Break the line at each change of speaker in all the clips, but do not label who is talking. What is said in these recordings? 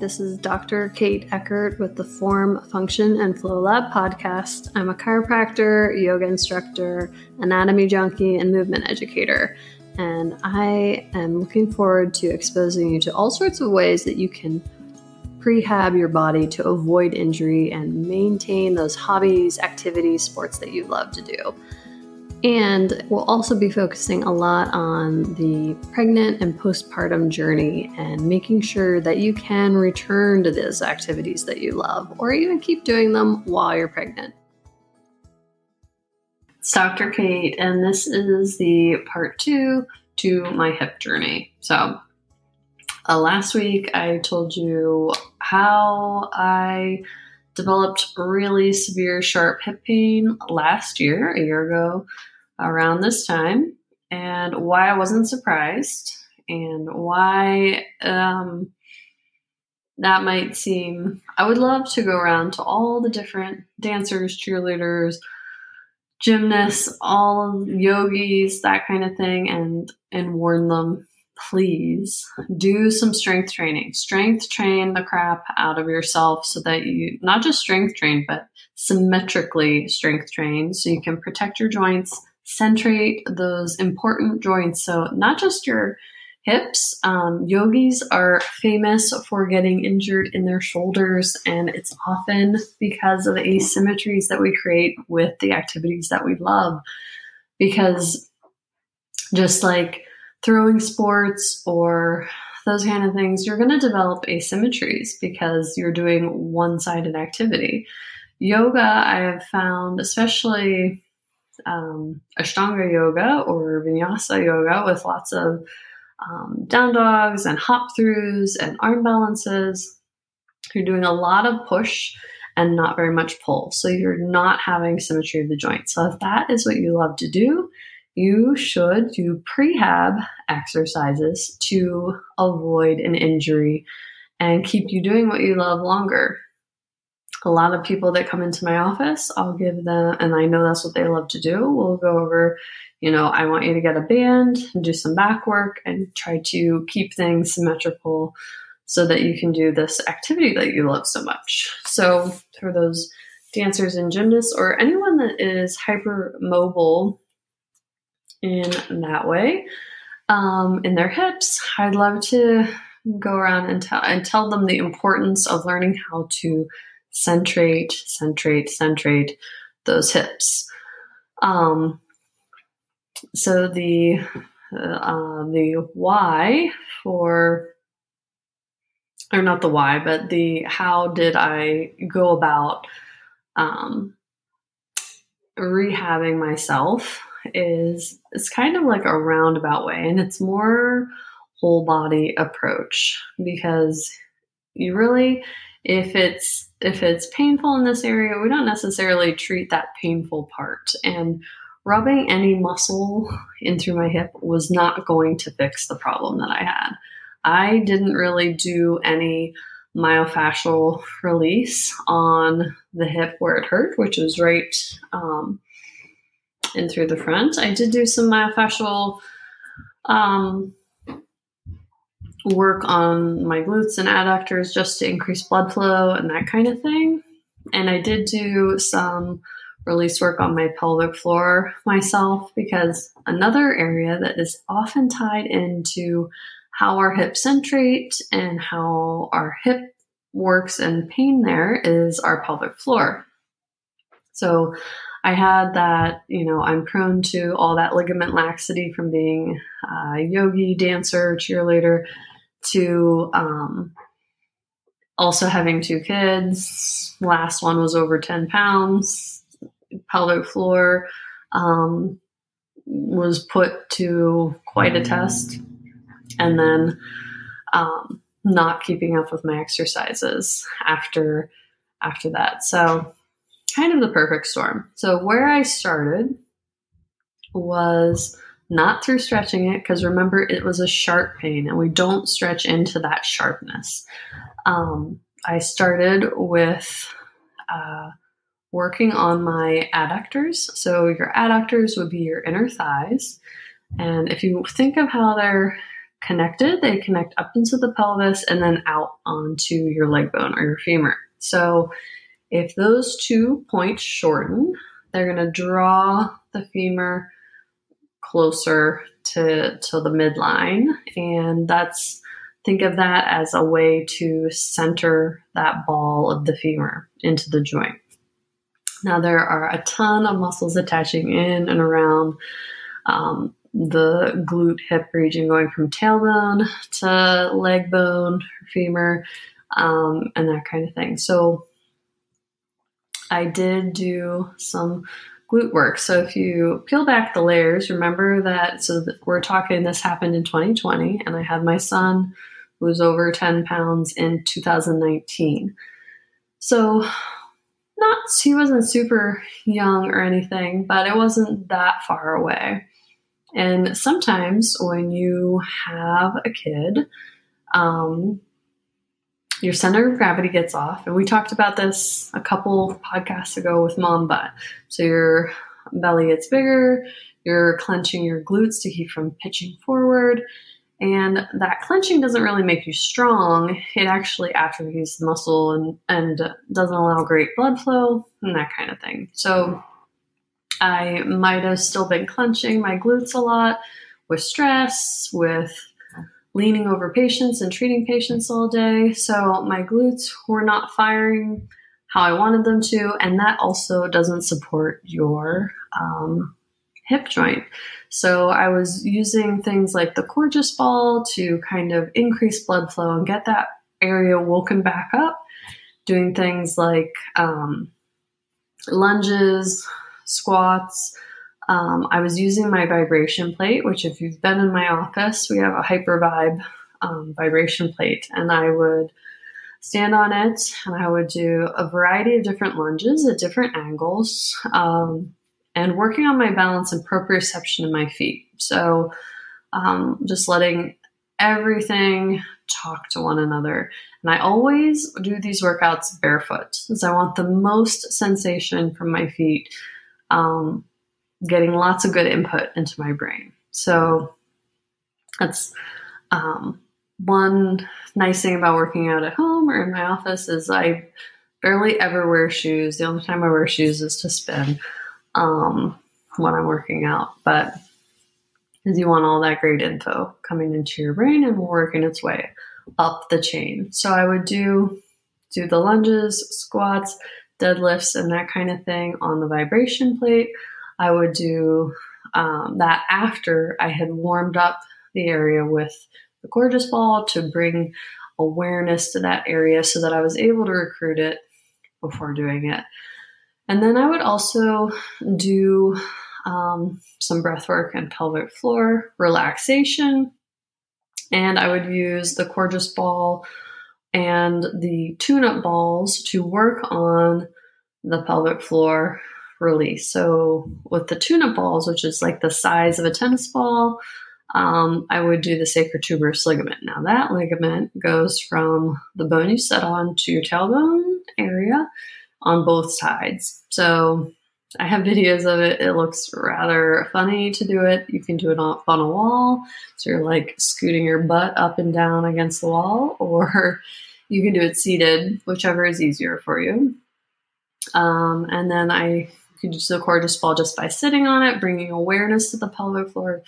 This is Dr. Kate Eckert with the Form, Function, and Flow Lab podcast. I'm a chiropractor, yoga instructor, anatomy junkie, and movement educator. And I am looking forward to exposing you to all sorts of ways that you can prehab your body to avoid injury and maintain those hobbies, activities, sports that you love to do. And we'll also be focusing a lot on the pregnant and postpartum journey and making sure that you can return to those activities that you love or even keep doing them while you're pregnant. It's Dr. Kate, and this is the part two to my hip journey. So, uh, last week I told you how I developed really severe sharp hip pain last year, a year ago around this time and why I wasn't surprised and why um, that might seem. I would love to go around to all the different dancers, cheerleaders, gymnasts, all yogis, that kind of thing, and and warn them, please do some strength training. Strength train the crap out of yourself so that you not just strength train, but symmetrically strength train so you can protect your joints centrate those important joints. So, not just your hips. Um, yogis are famous for getting injured in their shoulders, and it's often because of the asymmetries that we create with the activities that we love. Because just like throwing sports or those kind of things, you're going to develop asymmetries because you're doing one sided activity. Yoga, I have found, especially um, Ashtanga yoga or Vinyasa yoga with lots of um, down dogs and hop throughs and arm balances. You're doing a lot of push and not very much pull. So you're not having symmetry of the joint. So if that is what you love to do, you should do prehab exercises to avoid an injury and keep you doing what you love longer a lot of people that come into my office, I'll give them, and I know that's what they love to do. We'll go over, you know, I want you to get a band and do some back work and try to keep things symmetrical so that you can do this activity that you love so much. So, for those dancers and gymnasts or anyone that is hyper mobile in that way, um, in their hips, I'd love to go around and tell and tell them the importance of learning how to centrate, centrate, centrate those hips. Um, so the uh, the why for or not the why, but the how did I go about um, rehabbing myself is it's kind of like a roundabout way, and it's more whole body approach because you really if it's if it's painful in this area, we don't necessarily treat that painful part. And rubbing any muscle in through my hip was not going to fix the problem that I had. I didn't really do any myofascial release on the hip where it hurt, which was right um, in through the front. I did do some myofascial um, work on my glutes and adductors just to increase blood flow and that kind of thing. And I did do some release work on my pelvic floor myself because another area that is often tied into how our hip centrate and how our hip works and pain there is our pelvic floor. So I had that, you know, I'm prone to all that ligament laxity from being a yogi, dancer, cheerleader, to um, also having two kids. Last one was over 10 pounds. Pelvic floor um, was put to quite a test. And then um, not keeping up with my exercises after after that. So kind of the perfect storm. So where I started was not through stretching it, because remember, it was a sharp pain and we don't stretch into that sharpness. Um, I started with uh, working on my adductors. So, your adductors would be your inner thighs. And if you think of how they're connected. They connect up into the pelvis and then out onto your leg bone or your femur. So if those two points shorten, they're going to draw the femur closer to, to the midline. And that's, think of that as a way to center that ball of the femur into the joint. Now, there are a ton of muscles attaching in and around um, the glute hip region, going from tailbone to leg bone, femur, um, and that kind of thing. So, I did do some glute work. So, if you peel back the layers, remember that. So, we're talking this happened in 2020, and I had my son who was over 10 pounds in 2019. So, not he wasn't super young or anything, but it wasn't that far away. And sometimes when you have a kid, um, your center of gravity gets off. And we talked about this a couple podcasts ago with mom butt. So your belly gets bigger, you're clenching your glutes to keep from pitching forward. And that clenching doesn't really make you strong. It actually atrophies the muscle and, and doesn't allow great blood flow and that kind of thing. So I might have still been clenching my glutes a lot with stress, with leaning over patients and treating patients all day. So my glutes were not firing how I wanted them to. And that also doesn't support your um, hip joint. So I was using things like the Coregeous ball to kind of increase blood flow and get that area woken back up. Doing things like um, lunges, squats. Um, I was using my vibration plate, which, if you've been in my office, we have a Hypervibe um, vibration plate, and I would stand on it and I would do a variety of different lunges at different angles. Um, and working on my balance and proprioception in my feet. So um, just letting everything talk to one another. And I always do these workouts barefoot because I want the most sensation from my feet, um, getting lots of good input into my brain. So that's um, one nice thing about working out at home or in my office is I barely ever wear shoes. The only time I wear shoes is to spin um, when I'm working out. But because you want all that great info coming into your brain and working its way up the chain. So I would do do the lunges, squats, deadlifts, and that kind of thing on the vibration plate. I would do um, that after I had warmed up the area with the Coregeous ball to bring awareness to that area so that I was able to recruit it before doing it. And then I would also do um, some breath work and pelvic floor relaxation. And I would use the Coregeous ball and the tune up balls to work on the pelvic floor release. So, with the tuna balls, which is like the size of a tennis ball, um, I would do the sacrotuberous ligament. Now, that ligament goes from the bone you set on to your tailbone area on both sides. So I have videos of it. It looks rather funny to do it. You can do it on, on a wall. So you're like scooting your butt up and down against the wall, or you can do it seated, whichever is easier for you. Um, and then I use the ball just by sitting on it, bringing awareness to the pelvic floor,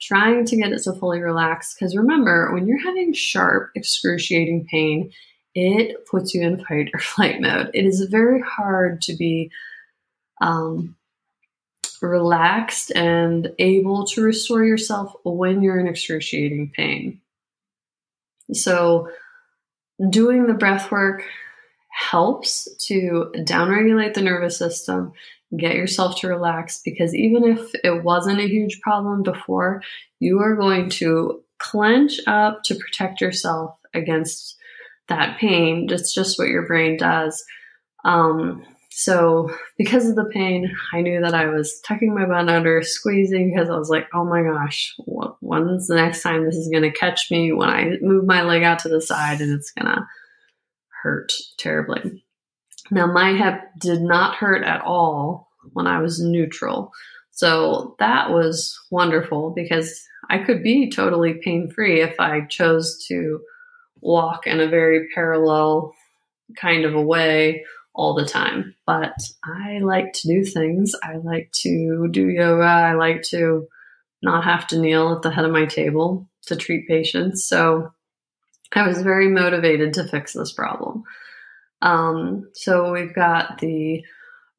trying to get it to fully relax. Because remember, when you're having sharp, excruciating pain, it puts you in fight or flight mode. It is very hard to be um, relaxed and able to restore yourself when you're in excruciating pain. So, doing the breath work helps to downregulate the nervous system, get yourself to relax because even if it wasn't a huge problem before, you are going to clench up to protect yourself against that pain. It's just what your brain does. Um, so because of the pain, I knew that I was tucking my butt under, squeezing because I was like, oh my gosh, when's the next time this is going to catch me when I move my leg out to the side and it's going to hurt terribly. Now, my hip did not hurt at all when I was neutral. So that was wonderful because I could be totally pain free if I chose to walk in a very parallel kind of a way all the time. But I like to do things. I like to do yoga. I like to not have to kneel at the head of my table to treat patients. So I was very motivated to fix this problem. Um, so we've got the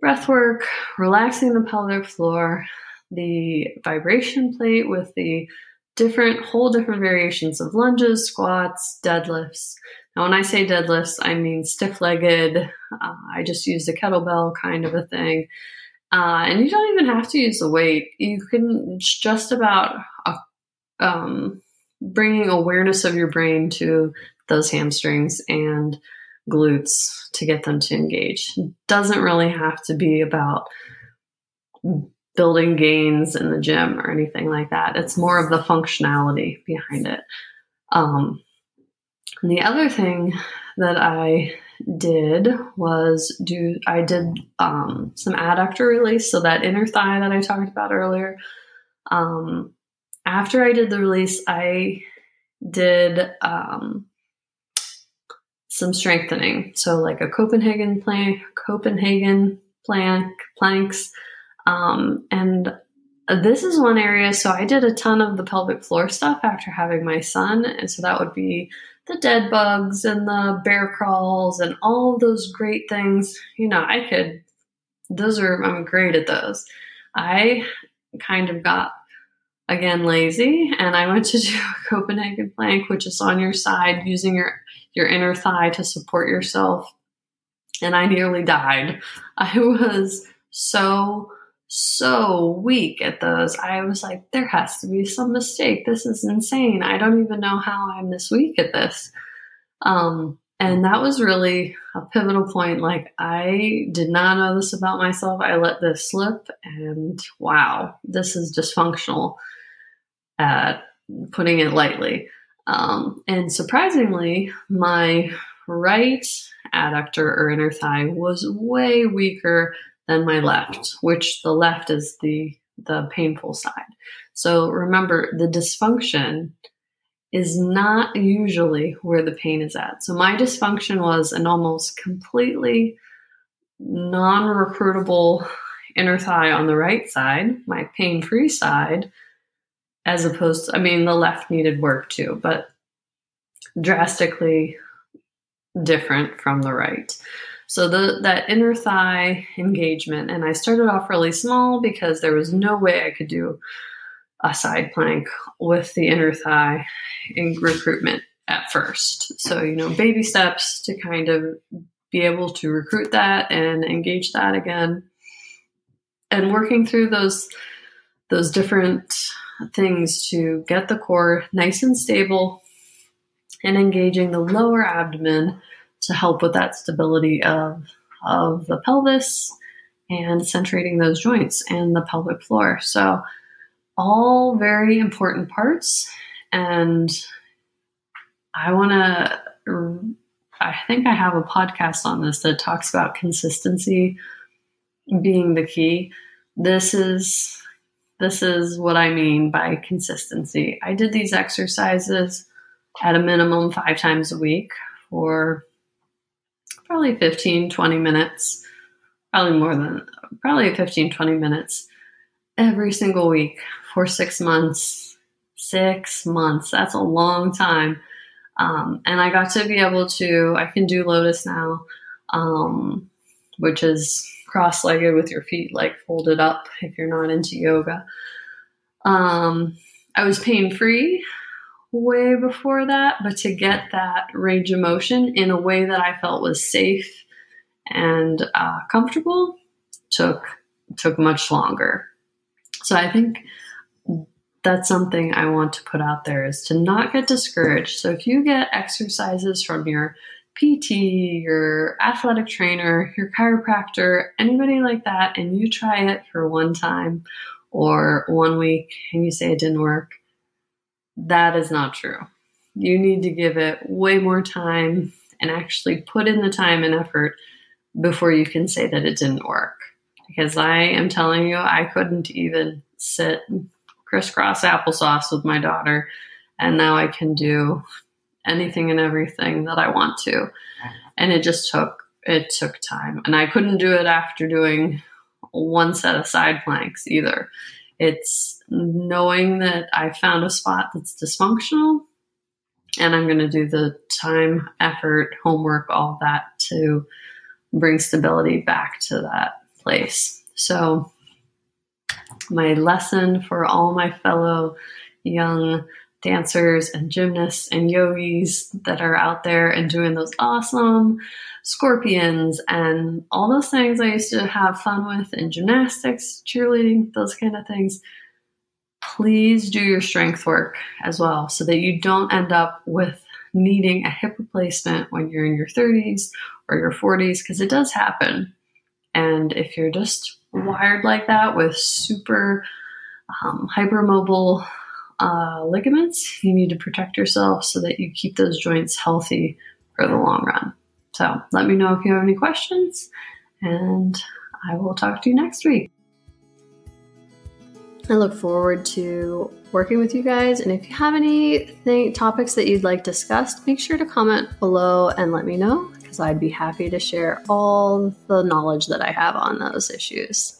breath work, relaxing the pelvic floor, the vibration plate with the different, whole different variations of lunges, squats, deadlifts. Now, when I say deadlifts, I mean stiff legged. Uh, I just use the kettlebell kind of a thing. Uh, and you don't even have to use the weight. You can just about uh, um, bringing awareness of your brain to those hamstrings and glutes to get them to engage. It doesn't really have to be about building gains in the gym or anything like that. It's more of the functionality behind it. Um, and the other thing that I did was do I did um, some adductor release, so that inner thigh that I talked about earlier. Um, after I did the release, I did um, some strengthening, so like a Copenhagen plank, Copenhagen plank, planks, um, and this is one area. So I did a ton of the pelvic floor stuff after having my son, and so that would be the dead bugs and the bear crawls and all those great things. You know, I could, those are, I'm great at those. I kind of got, again, lazy and I went to do a Copenhagen plank, which is on your side using your, your inner thigh to support yourself. And I nearly died. I was so so weak at those. I was like, there has to be some mistake. This is insane. I don't even know how I'm this weak at this. Um, and that was really a pivotal point. Like, I did not know this about myself. I let this slip, and wow, this is dysfunctional at putting it lightly. Um, and surprisingly, my right adductor or inner thigh was way weaker than my left, which the left is the the painful side. So remember, the dysfunction is not usually where the pain is at. So my dysfunction was an almost completely non-recruitable inner thigh on the right side, my pain-free side, as opposed to I mean the left needed work too, but drastically different from the right. So the that inner thigh engagement, and I started off really small because there was no way I could do a side plank with the inner thigh in recruitment at first. So, you know, baby steps to kind of be able to recruit that and engage that again. And working through those those different things to get the core nice and stable and engaging the lower abdomen to help with that stability of, of the pelvis and centrating those joints and the pelvic floor. So, all very important parts. And I want to, I think I have a podcast on this that talks about consistency being the key. This is this is what I mean by consistency. I did these exercises at a minimum 5 times a week for probably 15, 20 minutes, probably more than, probably 15, 20 minutes every single week for six months. Six months. That's a long time. Um, and I got to be able to, I can do lotus now, um, which is cross legged with your feet like folded up if you're not into yoga. Um, I was pain free way before that, but to get that range of motion in a way that I felt was safe and uh, comfortable took took much longer. So I think that's something I want to put out there is to not get discouraged. So if you get exercises from your PT, your athletic trainer, your chiropractor, anybody like that, and you try it for one time or one week and you say it didn't work, that is not true. You need to give it way more time and actually put in the time and effort before you can say that it didn't work. Because I am telling you, I couldn't even sit crisscross applesauce with my daughter, and now I can do anything and everything that I want to. And it just took it took time, and I couldn't do it after doing one set of side planks either. It's knowing that I found a spot that's dysfunctional and I'm going to do the time, effort, homework, all that to bring stability back to that place. So, my lesson for all my fellow young dancers and gymnasts and yogis that are out there and doing those awesome scorpions and all those things I used to have fun with in gymnastics, cheerleading, those kind of things. Please do your strength work as well so that you don't end up with needing a hip replacement when you're in your 30s or your 40s because it does happen. And if you're just wired like that with super um, hypermobile uh, ligaments, you need to protect yourself so that you keep those joints healthy for the long run. So let me know if you have any questions, and I will talk to you next week. I look forward to working with you guys. And if you have any topics that you'd like discussed, make sure to comment below and let me know because I'd be happy to share all the knowledge that I have on those issues.